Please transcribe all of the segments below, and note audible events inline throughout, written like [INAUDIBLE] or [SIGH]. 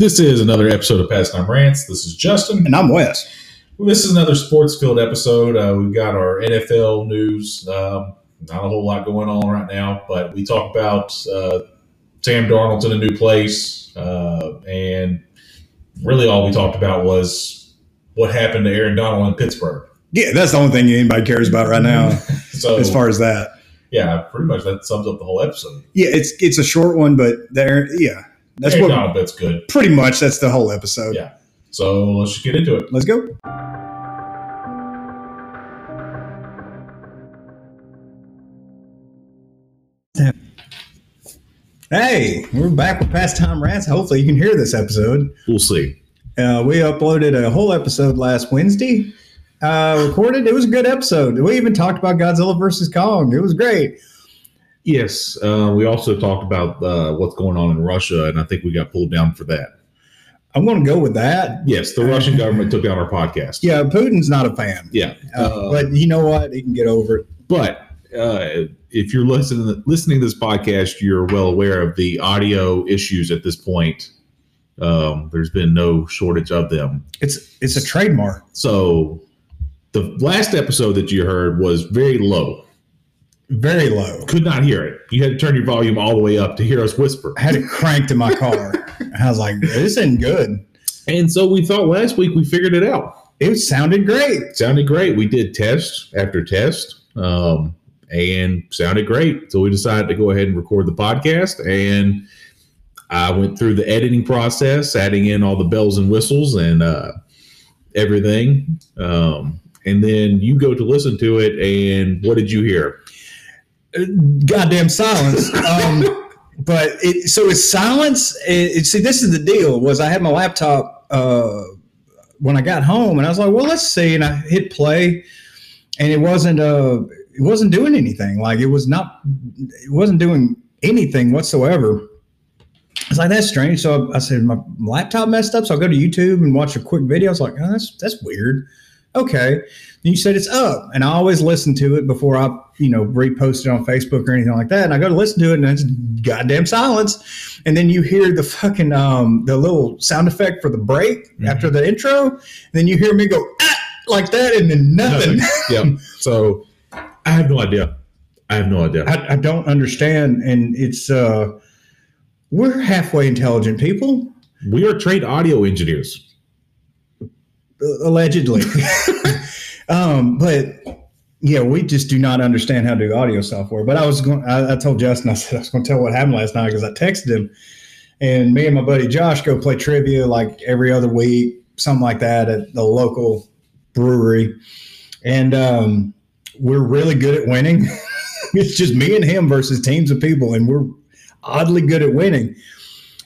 This is another episode of Pastime Rants. This is Justin. And I'm Wes. Well, this is another sports field episode. Uh, we've got our NFL news. Um, not a whole lot going on right now, but we talk about uh, Sam Darnold's in a new place. Uh, and really all we talked about was what happened to Aaron Donald in Pittsburgh. Yeah, that's the only thing anybody cares about right now, [LAUGHS] So, as far as that. yeah, pretty much that sums up the whole episode. Yeah, it's it's a short one, but there, yeah, that's what Donald bit's good. pretty much that's the whole episode. Yeah. So let's just get into it. Let's go. Hey, we're back with Pastime Rants. Hopefully, you can hear this episode. We'll see. Uh, we uploaded a whole episode last Wednesday. Uh, recorded. It was a good episode. We even talked about Godzilla versus Kong. It was great. Yes, uh, we also talked about uh, what's going on in Russia, and I think we got pulled down for that. I'm going to go with that. Yes, the Russian government took down our podcast. Yeah, Putin's not a fan. yeah. Uh, but you know what? He can get over it. but uh, if you're listening listening to this podcast, you're well aware of the audio issues at this point. Um, there's been no shortage of them. It's it's a trademark. So the last episode that you heard was very low. Very low. Could not hear it. You had to turn your volume all the way up to hear us whisper. I had it cranked in my car. [LAUGHS] I was like, this isn't good. And so we thought last week we figured it out. It sounded great. It sounded great. We did test after test, um, and sounded great. So we decided to go ahead and record the podcast. And I went through the editing process, adding in all the bells and whistles and uh, everything. Um, and then you go to listen to it, and what did you hear? Goddamn silence. Um, [LAUGHS] but it so it's silence. It, it- see, this is the deal. Was I had my laptop uh, when I got home, and I was like, well, let's see, and I hit play, and it wasn't uh, it wasn't doing anything. Like it was not, it wasn't doing anything whatsoever. I was like, that's strange. So I, I said, my laptop messed up. So I go to YouTube and watch a quick video. I was like, oh, that's that's weird. Okay. Then you said it's up, and I always listen to it before I, you know, repost it on Facebook or anything like that. And I go to listen to it, and it's goddamn silence. And then you hear the fucking um the little sound effect for the break Mhm. after the intro. Then you hear me go ah! like that, and then nothing. [LAUGHS] yep. So I have no idea. I have no idea. I, I don't understand, and it's uh, we're halfway intelligent people. we are trained audio engineers. allegedly. [LAUGHS] um, but yeah, we just do not understand how to do audio software. But I was going, I, I told Justin, I said I was going to tell what happened last night because I texted him, and me and my buddy Josh go play trivia like every other week, something like that at the local brewery, and um, we're really good at winning. [LAUGHS] it's just me and him versus teams of people, and we're oddly good at winning.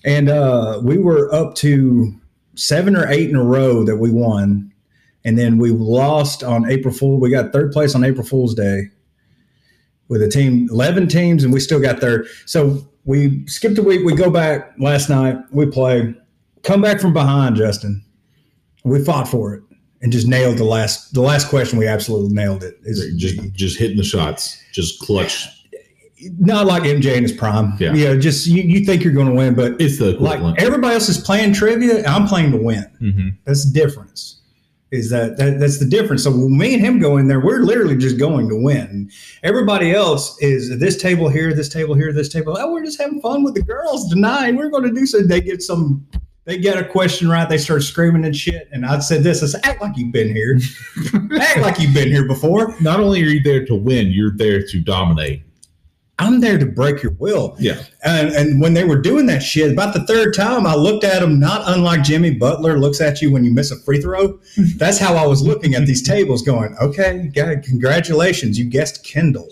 And uh, we were up to seven or eight in a row that we won. And then we lost on April Fool. We got third place on April Fool's Day with a team, 11 teams, and we still got third. So we skipped a week. We go back last night. We play, come back from behind, Justin. We fought for it and just nailed the last, the last question. We absolutely nailed it. Is Just just hitting the shots, just clutch. not like MJ in his prime. Yeah. You know, just you, you think you're going to win, but It's the like equivalent. everybody else is playing trivia. I'm playing to win. hmm That's the difference. Is that, that that's the difference? So when me and him go in there, we're literally just going to win. Everybody else is this table here, this table here, this table. Oh, we're just having fun with the girls tonight. We're going to do so. They get some. They get a question right. They start screaming and shit. And I said this. I said, act like you've been here. [LAUGHS] act like you've been here before. Not only are you there to win, you're there to dominate. I'm there to break your will. Yeah. And, and when they were doing that shit, about the third time, I looked at them, not unlike Jimmy Butler looks at you when you miss a free throw. [LAUGHS] That's how I was looking at these tables, going, okay, God, congratulations, you guessed Kendall.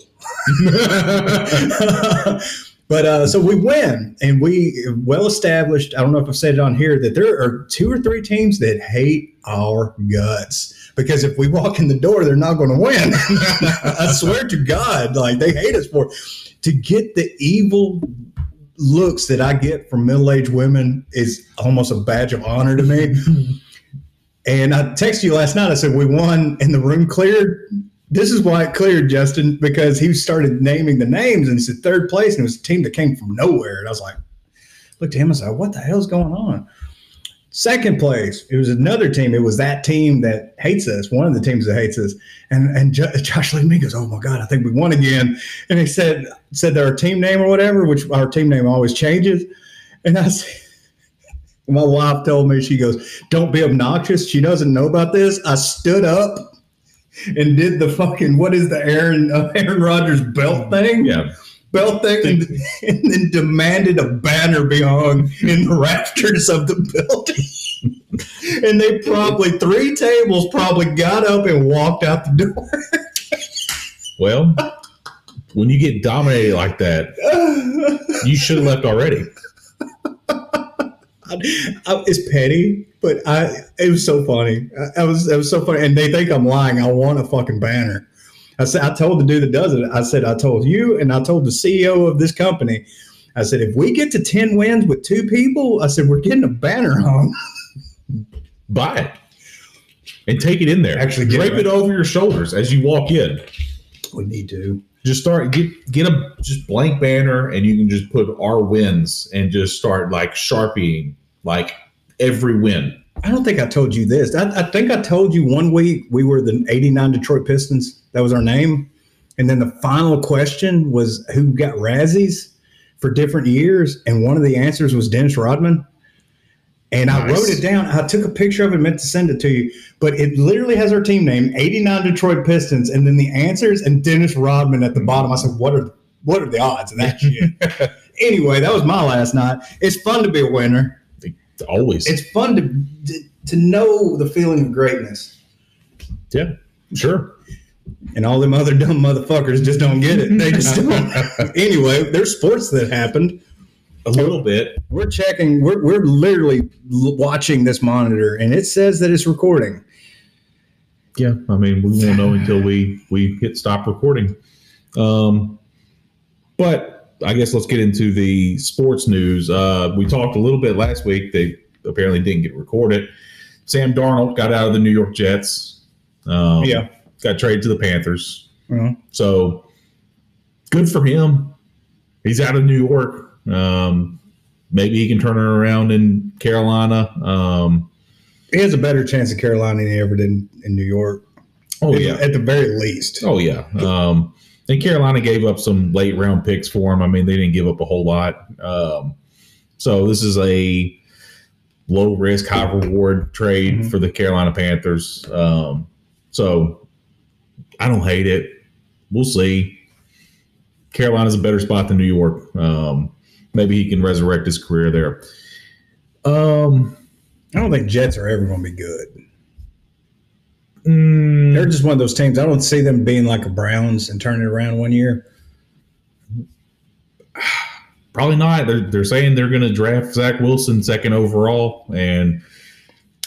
[LAUGHS] but uh, so we win, and we well established. I don't know if I've said it on here that there are two or three teams that hate our guts because if we walk in the door, they're not going to win. [LAUGHS] I swear to God, like they hate us for it. To get the evil looks that I get from middle aged women is almost a badge of honor to me. [LAUGHS] and I texted you last night. I said we won, and the room cleared. This is why it cleared, Justin, because he started naming the names and he said third place, and it was a team that came from nowhere. And I was like, looked at him and said, What the hell's going on? Second place, it was another team. It was that team that hates us, one of the teams that hates us. And and Jo- Josh me goes, Oh my God, I think we won again. And he said, said their team name or whatever, which our team name always changes. And I said, [LAUGHS] my wife told me, she goes, Don't be obnoxious. She doesn't know about this. I stood up and did the fucking what is the Aaron uh, [LAUGHS] Aaron Rodgers belt thing? Yeah. Belt thing, and, [LAUGHS] and then demanded a banner be hung in the rafters of the building. [LAUGHS] and they probably three tables probably got up and walked out the door. [LAUGHS] Well, when you get dominated like that, you should have left already. I, it's petty, but I it was so funny. I, I was it was so funny, and they think I'm lying. I want a fucking banner. I said I told the dude that does it. I said I told you, and I told the CEO of this company. I said if we get to ten wins with two people, I said we're getting a banner hung. [LAUGHS] Buy it and take it in there. Actually drape it. it over your shoulders as you walk in. We need to. Just start get get a just blank banner, and you can just put our wins and just start like sharpieing like every win. I don't think I told you this. I, I think I told you one week we were the '89 Detroit Pistons. That was our name, and then the final question was who got Razzies for different years, and one of the answers was Dennis Rodman. And I wrote it down. I took a picture of it, meant to send it to you, but it literally has our team name, 89 Detroit Pistons, and then the answers and Dennis Rodman at the bottom. I said, "What are what are the odds of that shit?" [LAUGHS] anyway, that was my last night. It's fun to be a winner. Always. It's fun to to know the feeling of greatness, yeah, sure. And all them other dumb motherfuckers just don't get it. They just [LAUGHS] don't. anyway, there's sports that happened. A little bit. We're checking. We're we're literally watching this monitor, and it says that it's recording. Yeah, I mean, we won't know until we we hit stop recording. Um, but I guess let's get into the sports news. Uh, we talked a little bit last week. They apparently didn't get recorded. Sam Darnold got out of the New York Jets. Um, Yeah. Got traded to the Panthers. Uh-huh. So good for him. He's out of New York. Um, maybe he can turn it around in Carolina. Um, He has a better chance in Carolina than he ever did in, in New York. oh At- yeah, at the very least. Oh yeah. Um, and Carolina gave up some late round picks for him. I mean, they didn't give up a whole lot. Um, so this is a low risk, high reward trade Mhm. for the Carolina Panthers. Um, so I don't hate it. We'll see. Carolina's a better spot than New York. Um, maybe he can resurrect his career there. Um, I don't think Jets are ever going to be good. mm, They're just one of those teams. I don't see them being like a Browns and turning it around one year. [SIGHS] Probably not. They're, they're saying they're going to draft Zach Wilson second overall, and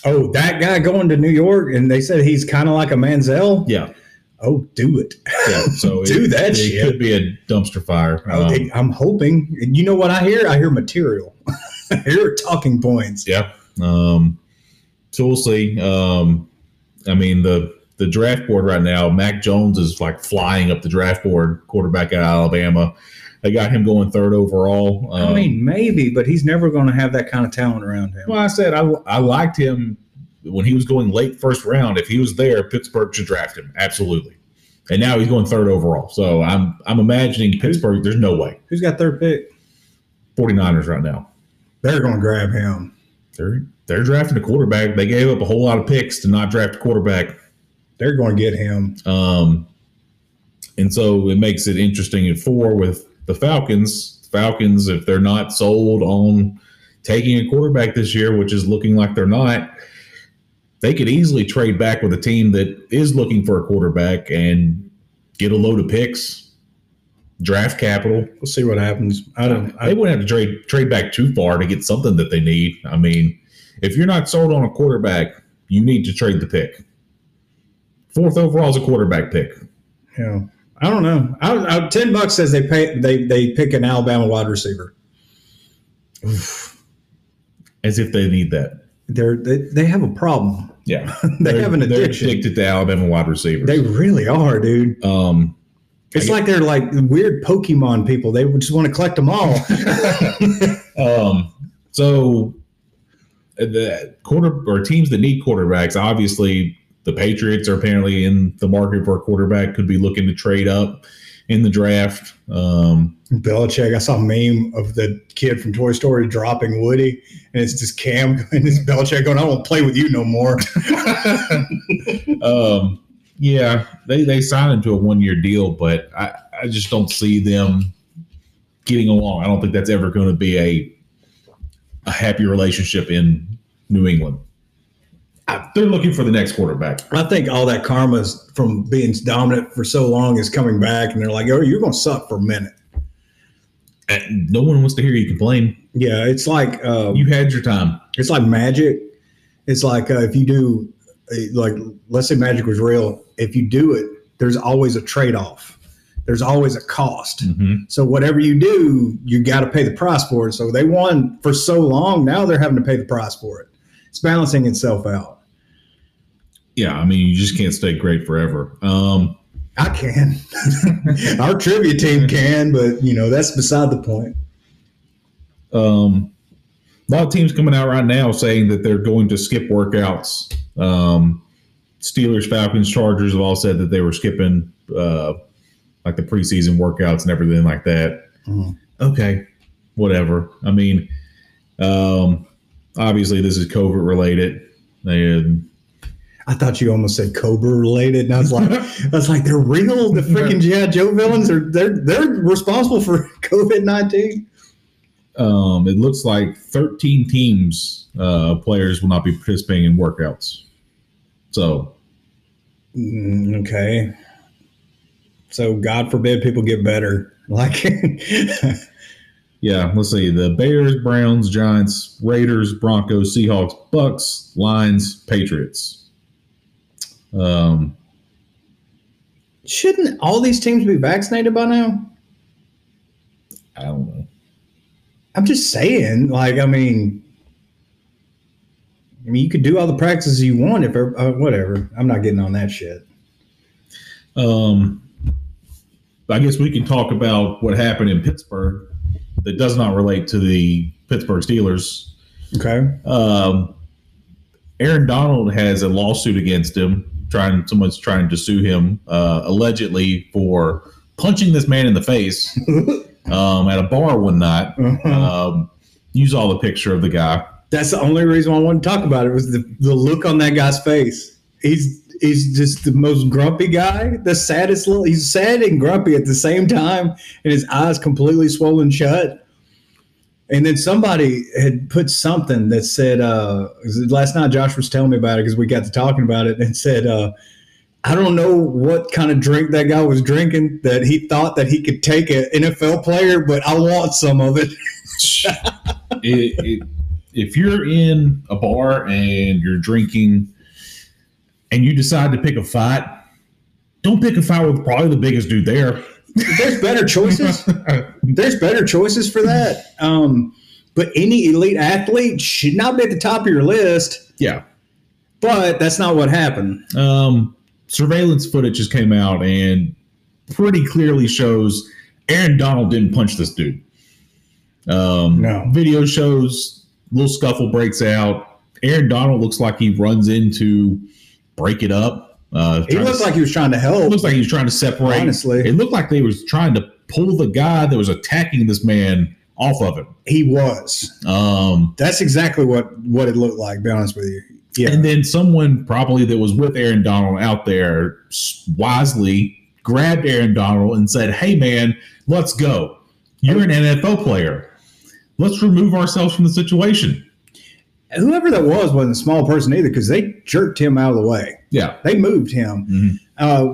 Oh, that guy going to New York, and they said he's kind of like a Manziel. yeah, Oh, do it. yeah. So [LAUGHS] Do it, that it shit. could be a dumpster fire. Um, I'm hoping. And you know what I hear? I hear material. [LAUGHS] I hear talking points. yeah. Um, so we'll see. Um, I mean the the draft board right now. Mac Jones is like flying up the draft board. Quarterback out of Alabama. They got him going third overall. I Um, mean, maybe, but he's never going to have that kind of talent around him. Well, I said I, I liked him when he was going late first round. If he was there, Pittsburgh should draft him absolutely. And now he's going third overall. So I'm I'm imagining Pittsburgh. There's no way. Who's got third pick? 49ers right now. They're going to grab him. They're they're drafting a quarterback. They gave up a whole lot of picks to not draft a quarterback. They're going to get him. Um, and so it makes it interesting at four with the Falcons. Falcons, if they're not sold on taking a quarterback this year, which is looking like they're not, they could easily trade back with a team that is looking for a quarterback and get a load of picks, draft capital. We'll see what happens. I don't. They I, wouldn't have to trade trade back too far to get something that they need. I mean, if you're not sold on a quarterback, you need to trade the pick. Fourth overall is a quarterback pick. Yeah, I don't know. I, I, Ten bucks says they pay. They they pick an Alabama wide receiver. As if they need that. They're they, they have a problem. Yeah. [LAUGHS] they have an addiction. They're addicted to Alabama wide receivers. They really are, dude. um, It's like they're like weird Pokemon people. They just want to collect them all. [LAUGHS] um, so the quarter or teams that need quarterbacks, obviously the Patriots are apparently in the market for a quarterback, could be looking to trade up in the draft. Um, Belichick, I saw a meme of the kid from Toy Story dropping Woody, and it's just Cam [LAUGHS] and it's Belichick going, I won't play with you no more. [LAUGHS] um, yeah, they, they signed him to a one year deal, but I, I just don't see them getting along. I don't think that's ever going to be a a happy relationship in New England. I, they're looking for the next quarterback. I think all that karma's from being dominant for so long is coming back, and they're like, "Oh, you're going to suck for a minute." And no one wants to hear you complain. Yeah, it's like uh, You had your time. it's like magic. It's like uh, if you do, uh, like, let's say magic was real. If you do it, there's always a trade off. There's always a cost. Mm-hmm. So whatever you do, you got to pay the price for it. So they won for so long. Now they're having to pay the price for it. It's balancing itself out. Yeah, I mean, you just can't stay great forever. Um, I can. [LAUGHS] Our trivia team can, but you know that's beside the point. um, a lot of teams coming out right now saying that they're going to skip workouts. Um, Steelers, Falcons, Chargers have all said that they were skipping uh, like the preseason workouts and everything like that. Mhm. Okay, whatever. I mean, um, obviously this is COVID related, and I thought you almost said Cobra related, and I was like, [LAUGHS] I was like, they're real. The freaking GI Joe villains are they're they're responsible for [LAUGHS] COVID nineteen. um, it looks like 13 teams uh, players will not be participating in workouts. So Mm, okay. So God forbid people get better. Like, [LAUGHS] Yeah, let's see. The Bears, Browns, Giants, Raiders, Broncos, Seahawks, Bucs, Lions, Patriots. Um, shouldn't all these teams be vaccinated by now? I don't know. I'm just saying. Like, I mean, I mean, you could do all the practices you want if uh, whatever. I'm not getting on that shit. Um, I guess we can talk about what happened in Pittsburgh that does not relate to the Pittsburgh Steelers. Okay. Um, Aaron Donald has a lawsuit against him. Trying, someone's trying to sue him uh, allegedly for punching this man in the face [LAUGHS] um, at a bar one night. Um, use all the picture of the guy. That's the only reason I wanted to talk about it was the, the look on that guy's face. He's he's just the most grumpy guy, the saddest little. He's sad and grumpy at the same time, and his eyes completely swollen shut. And then somebody had put something that said, uh, last night Josh was telling me about it because we got to talking about it and said, uh, I don't know what kind of drink that guy was drinking that he thought that he could take an NFL player, but I want some of it. [LAUGHS] it, it, if you're in a bar and you're drinking and you decide to pick a fight, don't pick a fight with probably the biggest dude there. There's better choices. There's better choices for that. Um, but any elite athlete should not be at the top of your list. yeah. But that's not what happened. Um, surveillance footage just came out and pretty clearly shows Aaron Donald didn't punch this dude. Um, No. Video shows little scuffle breaks out. Aaron Donald looks like he runs in to break it up. Uh, He trying to looked like he was trying to It help. looks like he was trying to separate. Honestly. it looked like they was trying to pull the guy that was attacking this man off of him. He was. Um, That's exactly what what it looked like. Be honest with you. Yeah. and then someone probably that was with Aaron Donald out there wisely grabbed Aaron Donald and said, "Hey, man, let's go. You're an NFL player. Let's remove ourselves from the situation." Whoever that was wasn't a small person either because they jerked him out of the way. Yeah. They moved him. Mhm. Uh,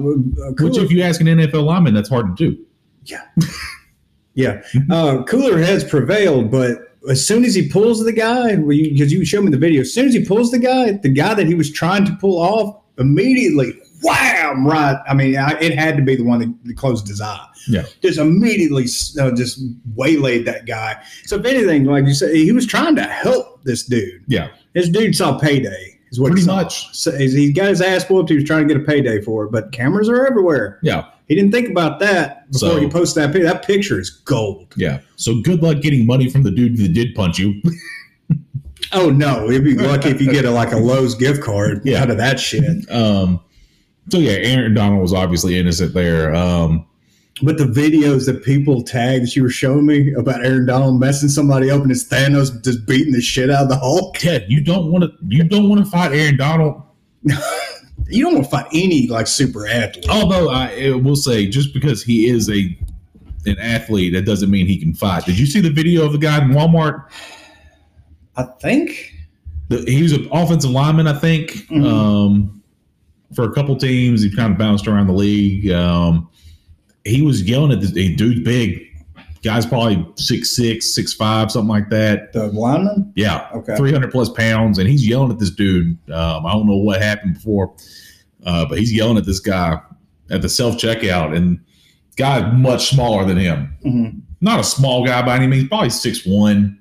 Which, if you ask an NFL lineman, that's hard to do. yeah, [LAUGHS] yeah. uh, cooler heads prevailed, but as soon as he pulls the guy, because you showed me the video, as soon as he pulls the guy, the guy that he was trying to pull off immediately, wham! Right. I mean, I, it had to be the one that, that closed his eye. Yeah. Just immediately, uh, just waylaid that guy. So if anything, like you said, he was trying to help this dude. Yeah. This dude saw payday. Is what he Pretty much. So he got his ass whooped. He was trying to get a payday for it, but cameras are everywhere. Yeah. He didn't think about that before So- he posted that picture. That picture is gold. Yeah. So good luck getting money from the dude that did punch you. [LAUGHS] Oh no, you'd be lucky if you get a, like a Lowe's gift card Yeah. out of that shit. Um, so yeah, Aaron Donald was obviously innocent there. Um, But the videos that people tagged that you were showing me about Aaron Donald messing somebody up and it's Thanos just beating the shit out of the Hulk. Ted, you don't want to you don't want to fight Aaron Donald. [LAUGHS] You don't want to fight any like super athlete. Although I, will say, just because he is a an athlete, that doesn't mean he can fight. Did you see the video of the guy in Walmart? I think. The, he was an offensive lineman, I think, Mhm. um, for a couple teams. He kind of bounced around the league. Um, he was yelling at the hey, dude's big. Guy's probably six six, six five, something like that. The lineman? Yeah, Okay. 300 plus pounds, and he's yelling at this dude. Um, I don't know what happened before, uh, but he's yelling at this guy at the self checkout, and guy much smaller than him. Mhm. Not a small guy by any means, probably 6'1,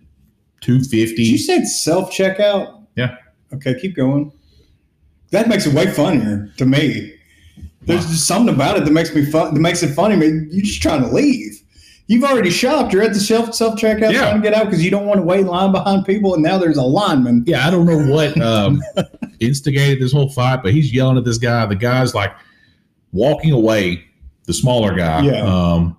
250. You said self checkout? Yeah. Okay, keep going. That makes it way funnier to me. There's just something about it that makes me fun. That makes it funny. Man, you're just trying to leave. You've already shopped. You're at the self self checkout Yeah. trying to get out because you don't want to wait in line behind people. And now there's a lineman. yeah, I don't know what um, [LAUGHS] instigated this whole fight, but he's yelling at this guy. The guy's like walking away, the smaller guy. Yeah. Um,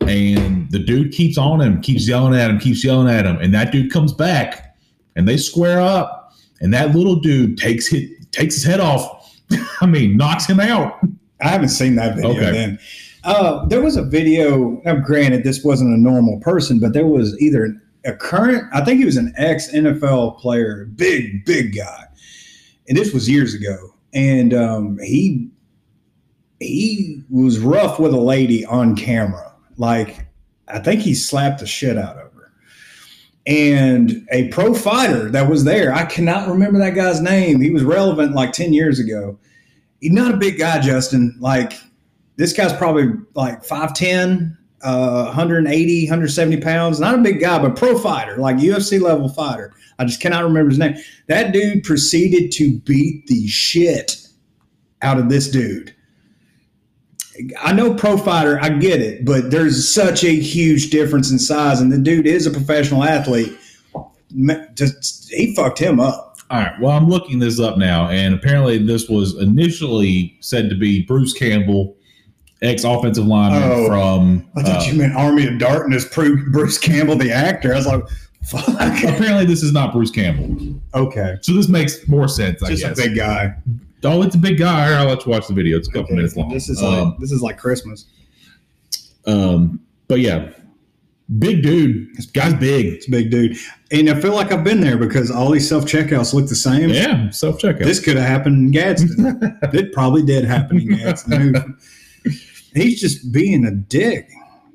and the dude keeps on him, keeps yelling at him, keeps yelling at him, and that dude comes back, and they square up, and that little dude takes hit takes his head off. [LAUGHS] I mean, knocks him out. I haven't seen that video Okay. then. Uh, there was a video. Now, granted, this wasn't a normal person, but there was either a current, I think he was an ex NFL player, big, big guy. And this was years ago. And um, he he was rough with a lady on camera. Like, I think he slapped the shit out of her. And a pro fighter that was there, I cannot remember that guy's name. He was relevant like 10 years ago he's not a big guy, Justin. Like this guy's probably like 5'10, uh, 180, 170 pounds. Not a big guy, but pro fighter, like UFC level fighter. I just cannot remember his name. That dude proceeded to beat the shit out of this dude. I know pro fighter, I get it, but there's such a huge difference in size, and the dude is a professional athlete. Just he fucked him up. All right. Well, I'm looking this up now, and apparently this was initially said to be Bruce Campbell, ex offensive lineman Oh. from. I thought uh, you meant Army of Darkness, Bru- Bruce Campbell, the actor. I was like, fuck. apparently, this is not Bruce Campbell. Okay. So this makes more sense, I Just guess. a big guy. Oh, it's a big guy. I'll let you watch the video. It's a couple Okay. minutes long. This is um, like this is like Christmas. um, but yeah, big dude. This guy's big. It's a big dude. And I feel like I've been there because all these self checkouts look the same. Yeah, self checkout. This could have happened in Gadsden. [LAUGHS] it probably did happen in Gadsden. [LAUGHS] He's just being a dick.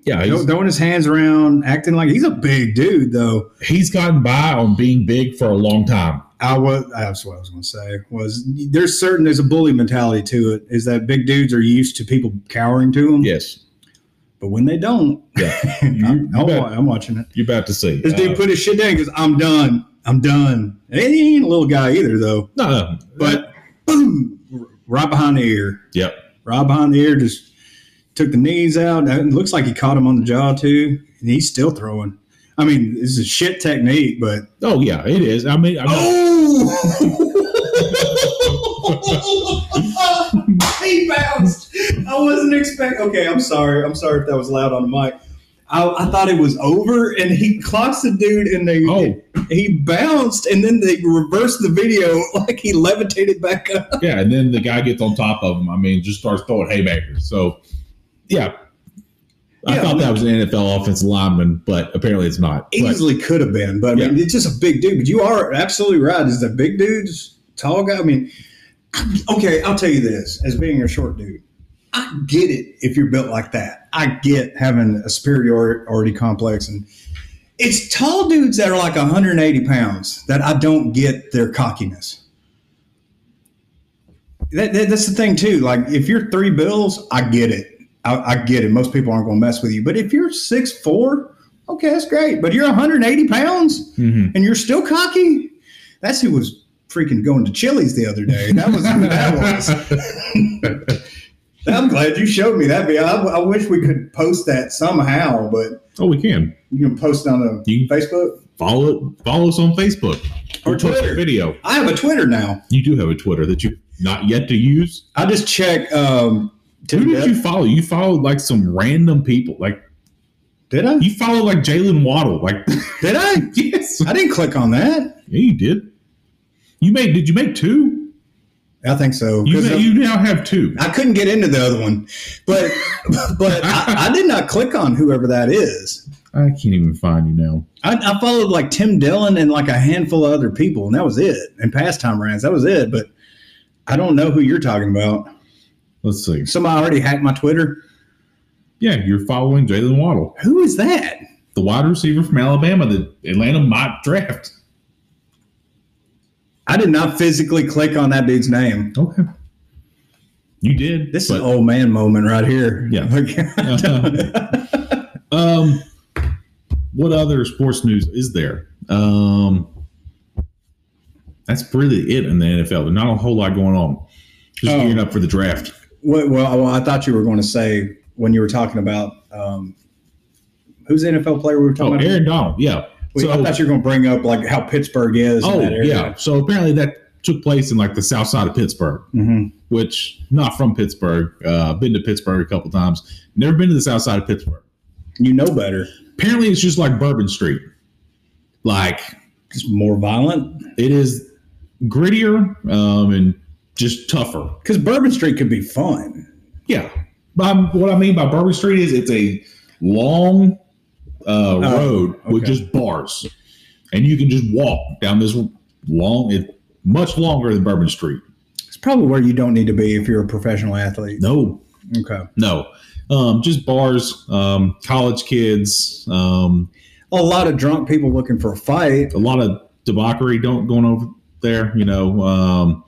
yeah, he's, Throwing his hands around, acting like he's a big dude, though. he's gotten by on being big for a long time. I was that's what I was going to say was there's certain there's a bully mentality to it is that big dudes are used to people cowering to them Yes. but when they don't Yeah. [LAUGHS] I'm, You I'm, wa- I'm watching it You're about to see. this dude Uh, put his shit down because I'm done I'm done and he ain't a little guy either though no, no. but boom right behind the ear Yep. right behind the ear just took the knees out it looks like he caught him on the jaw too and he's still throwing I mean it's a shit technique but Oh yeah, it is. I mean, I mean Oh! [LAUGHS] he bounced. I wasn't expecting. Okay, I'm sorry. I'm sorry if that was loud on the mic. I, I thought it was over, and he clocks the dude, and they Oh. he bounced, and then they reversed the video [LAUGHS] like he levitated back up. yeah, and then the guy gets on top of him. I mean, just starts throwing haymakers. So, yeah, I Yeah, thought that was an NFL offensive lineman, but apparently it's not. But, Easily could have been, but I mean, it's just a big dude. But you are absolutely right. Is the big dudes tall guy? I mean, okay, I'll tell you this: as being a short dude, I get it if you're built like that. I get having a superiority complex, and it's tall dudes that are like 180 pounds that I don't get their cockiness. That, that- that's the thing too. Like if you're three bills, I get it. I, I get it. Most people aren't going to mess with you. But if you're six four, okay, that's great. But you're 180 pounds Mhm. and you're still cocky. That's who was freaking going to Chili's the other day. That was who that was. [LAUGHS] I'm glad you showed me that video. I, I wish we could post that somehow, but oh, we can you can post it on the You- Facebook. follow follow us on Facebook. Or Twitter. video. I have a Twitter now. You do have a Twitter that you not yet to use. I just check. Um, Who did Deb- you follow? You followed like some random people. Like Did I? you followed like Jalen Waddle. Like [LAUGHS] Did I? yes, I didn't click on that. yeah, you did. You made? Did you make two? I think so. You 'cause ma- I- you now have two. I couldn't get into the other one, but [LAUGHS] but I, I did not click on whoever that is. I can't even find you now. I, I followed like Tim Dillon and like a handful of other people, and that was it. And pastime rants, that was it. But I don't know who you're talking about. Let's see. Somebody already hacked my Twitter. Yeah, you're following Jalen Waddle, Who is that? the wide receiver from Alabama that Atlanta might draft. I did not physically click on that dude's name. Okay. You did. This is an old man moment right here. Yeah. [LAUGHS] [LAUGHS] Um, what other sports news is there? Um, that's really it in the NFL. There's not a whole lot going on. Just Oh. gearing up for the draft. Well, well, I thought you were going to say when you were talking about um, who's the NFL player we were talking Oh, about. Aaron Donald. Yeah. Well, I thought you were going to bring up like how Pittsburgh is. in oh, that area. yeah. So apparently that took place in like the south side of Pittsburgh, Mhm. which not from Pittsburgh. Uh, been to Pittsburgh a couple times. Never been to the south side of Pittsburgh. You know better. Apparently it's just like Bourbon Street. Like it's more violent. it is grittier um, and just tougher. Because Bourbon Street could be fun. Yeah. Um, what I mean by Bourbon Street is it's a long uh, road with okay. just bars, and you can just walk down this long. It much longer than Bourbon Street. It's probably where you don't need to be if you're a professional athlete. No, Okay. no, um, just bars. Um, college kids. Um, A lot of drunk people looking for a fight. a lot of debauchery don't going over there. You know.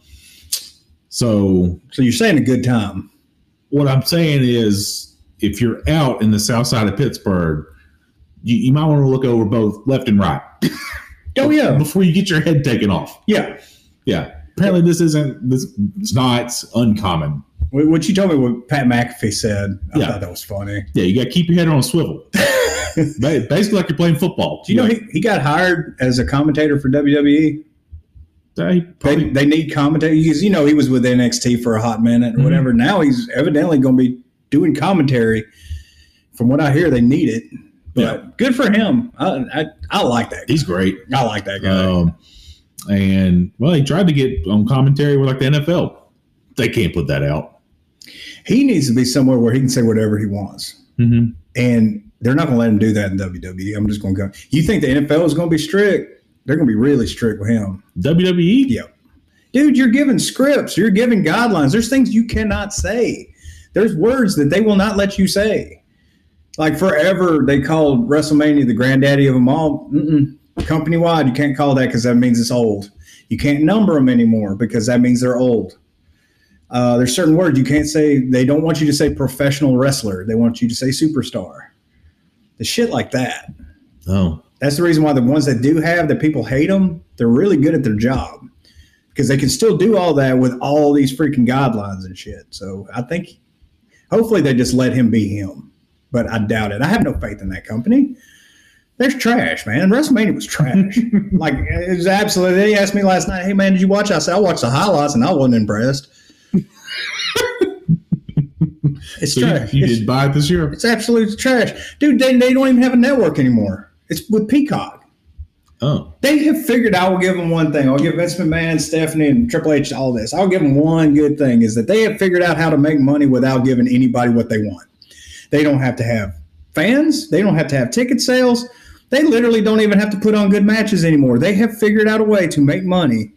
So So you're saying a good time. what I'm saying is, if you're out in the south side of Pittsburgh, you, you might want to look over both left and right Oh yeah. before you get your head taken off. Yeah. Yeah. Apparently, this isn't this. It's not uncommon. What what you told me what Pat McAfee said, I Yeah. thought that was funny. Yeah, you got to keep your head on a swivel. [LAUGHS] Basically, like you're playing football. Do you know he, he got hired as a commentator for WWE? They They, probably- they need commentary because you know he was with NXT for a hot minute or Mhm. whatever. Now he's evidently going to be doing commentary. From what I hear, they need it. But Yeah. good for him. I, I I like that. Guy. he's great. I like that guy. Um, and well, he tried to get on commentary with like the NFL. They can't put that out. he needs to be somewhere where he can say whatever he wants. Mm-hmm. And they're not going to let him do that in WWE. I'm just going to go. You think the NFL is going to be strict? They're going to be really strict with him. WWE. Yeah. Dude, you're giving scripts, you're giving guidelines. There's things you cannot say. There's words that they will not let you say. Like forever, they called WrestleMania the granddaddy of them all. Company wide, you can't call that because that means it's old. You can't number them anymore because that means they're old. Uh, there's certain words you can't say. They don't want you to say professional wrestler. They want you to say superstar. The shit like that. Oh, That's the reason why the ones that do have that people hate them, they're really good at their job because they can still do all that with all these freaking guidelines and shit. So I think hopefully they just let him be him, but I doubt it. I have no faith in that company. There's trash, man. And WrestleMania was trash. [LAUGHS] like it was absolutely. They asked me last night, "Hey, man, did you watch?" I said, "I watched the highlights, and I wasn't impressed." [LAUGHS] it's so you, trash. you It's- did buy it this year? it's absolute trash, dude. They, they don't even have a network anymore. It's with Peacock. Oh, They have figured. out. I will give them one thing. I'll give Vince McMahon, Stephanie, and Triple H all this. I'll give them one good thing is that they have figured out how to make money without giving anybody what they want. They don't have to have fans. They don't have to have ticket sales. They literally don't even have to put on good matches anymore. They have figured out a way to make money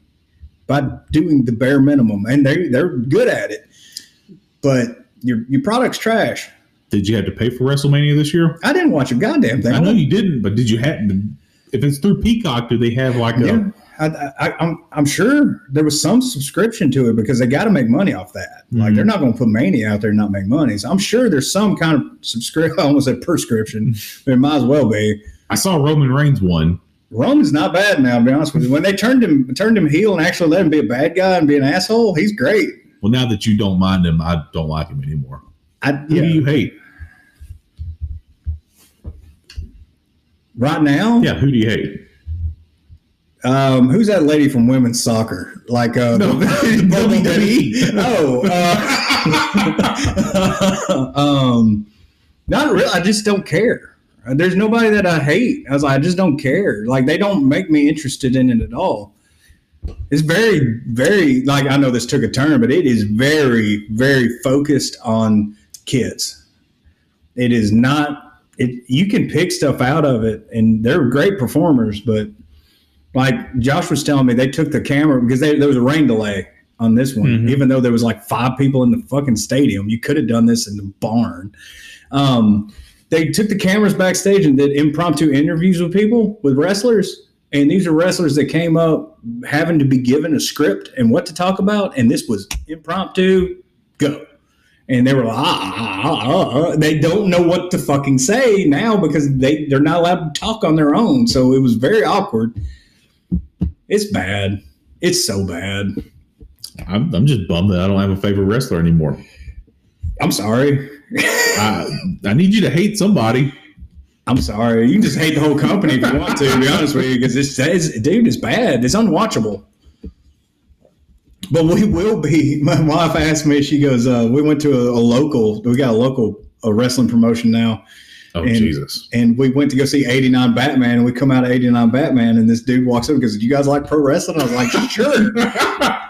by doing the bare minimum, and they they're good at it. But your your product's trash. Did you have to pay for WrestleMania this year? I didn't watch a goddamn thing. I know you didn't, but did you have? To? If it's through Peacock, do they have like a? Yeah, I, I, I'm I'm sure there was some subscription to it because they got to make money off that. Like Mhm. they're not going to put Mania out there and not make money. So I'm sure there's some kind of subscription. [LAUGHS] I almost said prescription, but it might as well be. I saw Roman Reigns won. Roman's not bad now. To be honest with you, when they turned him turned him heel and actually let him be a bad guy and be an asshole, he's great. Well, now that you don't mind him, I don't like him anymore. I, Who yeah. do you hate? Right now, Yeah, who do you hate? Um, who's that lady from women's soccer? Like uh, No, WWE. [LAUGHS] [LAUGHS] oh, uh, [LAUGHS] um, not really. I just don't care. There's nobody that I hate. I was like, I just don't care. Like they don't make me interested in it at all. It's very, very like I know this took a turn, but it is very, very focused on kids. It is not. It you can pick stuff out of it, and they're great performers, but like Josh was telling me, they took the camera because they, there was a rain delay on this one, Mhm. even though there was like five people in the fucking stadium. You could have done this in the barn. Um, they took the cameras backstage and did impromptu interviews with people, with wrestlers. And these are wrestlers that came up having to be given a script and what to talk about. And this was impromptu, go. And they were like, ah, ah, ah, ah, ah. they don't know what to fucking say now because they, they're not allowed to talk on their own. So it was very awkward. It's bad. It's so bad. I'm, I'm just bummed that I don't have a favorite wrestler anymore. I'm sorry. I, I need you to hate somebody. I'm sorry. You can just hate the whole company if you want to, to be honest with you, because it's, it's dude, it's bad. It's unwatchable. But we will be. [LAUGHS] My wife asked me. She goes, uh, "We went to a, a local. We got a local a wrestling promotion now, Oh And- Jesus! and we went to go see 89 Batman. And we come out of 89 Batman, and this dude walks up and goes, "Do you guys like pro wrestling?" I was like, [LAUGHS] "Sure."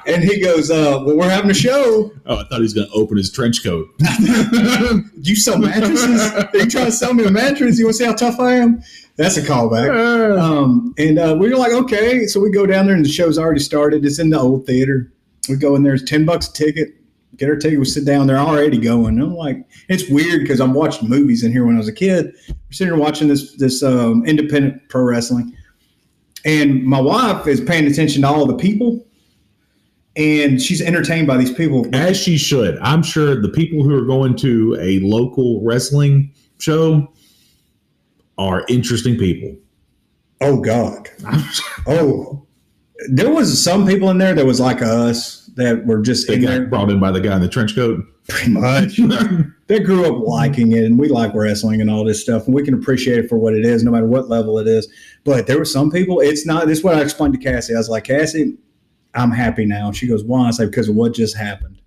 and he goes, uh, "Well, we're having a show. Oh, I thought he was going to open his trench coat. Do [LAUGHS] you sell mattresses? Are you trying to sell me a mattress? You want to see how tough I am?" That's a callback. Um, and uh, we were like, okay. So we go down there, and the show's already started. It's in the old theater. We go in there. It's ten bucks a ticket. Get our ticket. We sit down. They're already going. And I'm like, it's weird because I'm watching movies in here when I was a kid. We're sitting here watching this this um, independent pro wrestling, and my wife is paying attention to all the people, and she's entertained by these people. As she should. I'm sure the people who are going to a local wrestling show are interesting people. Oh God. [LAUGHS] Oh, there was some people in there that was like us that were just They in got there brought in by the guy in the trench coat. pretty much. [LAUGHS] they grew up liking it, and we like wrestling and all this stuff, and we can appreciate it for what it is, no matter what level it is. But there were some people. It's not. This is what I explained to Cassie. I was like, Cassie, I'm happy now. She goes, Why? I said, Because of what just happened.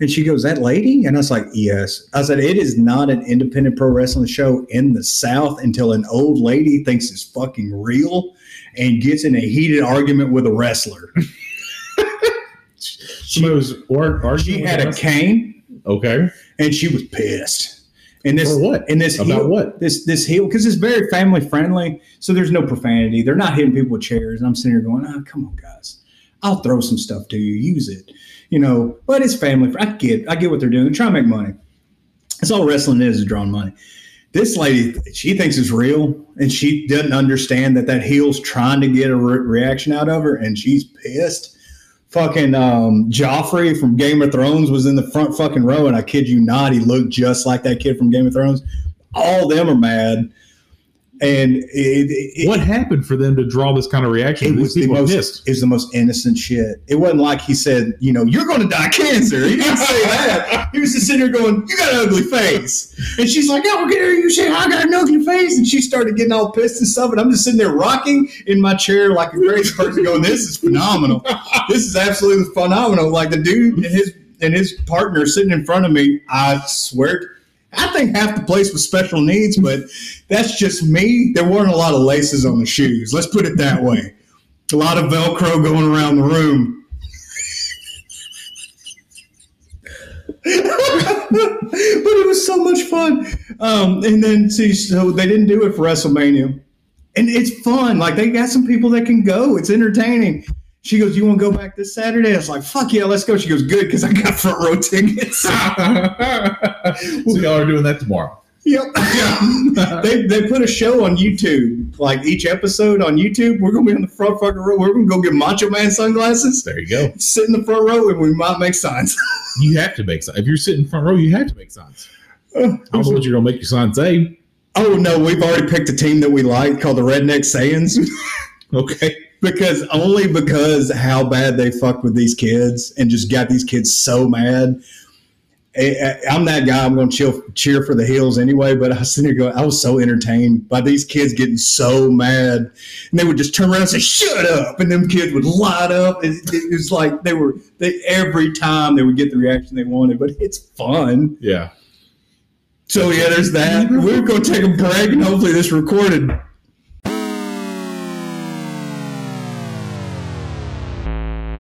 And she goes, That lady? And I was like, Yes. I said, It is not an independent pro wrestling show in the South until an old lady thinks it's fucking real and gets in a heated argument with a wrestler. [LAUGHS] she was or, She had a cane Okay. and she was pissed. And this For what? And this About heel, what? This this heel because it's very family friendly, so there's no profanity. They're not hitting people with chairs. And I'm sitting here going, "Oh, come on, guys, I'll throw some stuff to you. Use it, you know." But it's family. I get, I get what they're doing. They're trying to make money. That's all wrestling is, is drawing money. This lady, she thinks it's real, and she doesn't understand that that heel's trying to get a re- reaction out of her, and she's pissed. Fucking um, Joffrey from Game of Thrones was in the front fucking row, and I kid you not, he looked just like that kid from Game of Thrones. All of them are mad, and it, it, What happened for them to draw this kind of reaction? it was the most was the most innocent shit. It wasn't like he said, you know, you're going to die cancer. He didn't say that. He was just sitting there going, you got an ugly face. And she's like, oh, get her. You say I got an ugly face. And she started getting all pissed and stuff. And I'm just sitting there rocking in my chair like a crazy person going, this is phenomenal. This is absolutely phenomenal. Like the dude and his and his partner sitting in front of me, I swear I think half the place was special needs, but that's just me. There weren't a lot of laces on the shoes. Let's put it that way. A lot of Velcro going around the room. [LAUGHS] but it was so much fun. Um, and then, see, so they didn't do it for WrestleMania. And it's fun. Like, they got some people that can go. It's entertaining. She goes, You want to go back this Saturday? I was like, Fuck yeah, let's go. She goes, Good, because I got [LAUGHS] front row tickets. [LAUGHS] so y'all are doing that tomorrow. Yep. [LAUGHS] they, they put a show on YouTube, like each episode on YouTube. We're gonna be on the front fucking row. We're gonna go get Macho Man sunglasses, There you go. sit in the front row, and we might make signs. You have to make signs. If you're sitting front row, you have to make signs. Uh, I don't know what you're gonna make your sign say. oh no, we've already picked a team that we like called the Redneck Sayans. Okay. Because only because how bad they fucked with these kids and just got these kids so mad. I, I'm that guy. I'm going to chill, cheer for the Hills anyway. But I was sitting there going, I was so entertained by these kids getting so mad, and they would just turn around and say, "Shut up!" And them kids would light up. It, it was like they were they every time they would get the reaction they wanted. But it's fun. Yeah. So yeah, there's that. We're going to take a break, and hopefully this recorded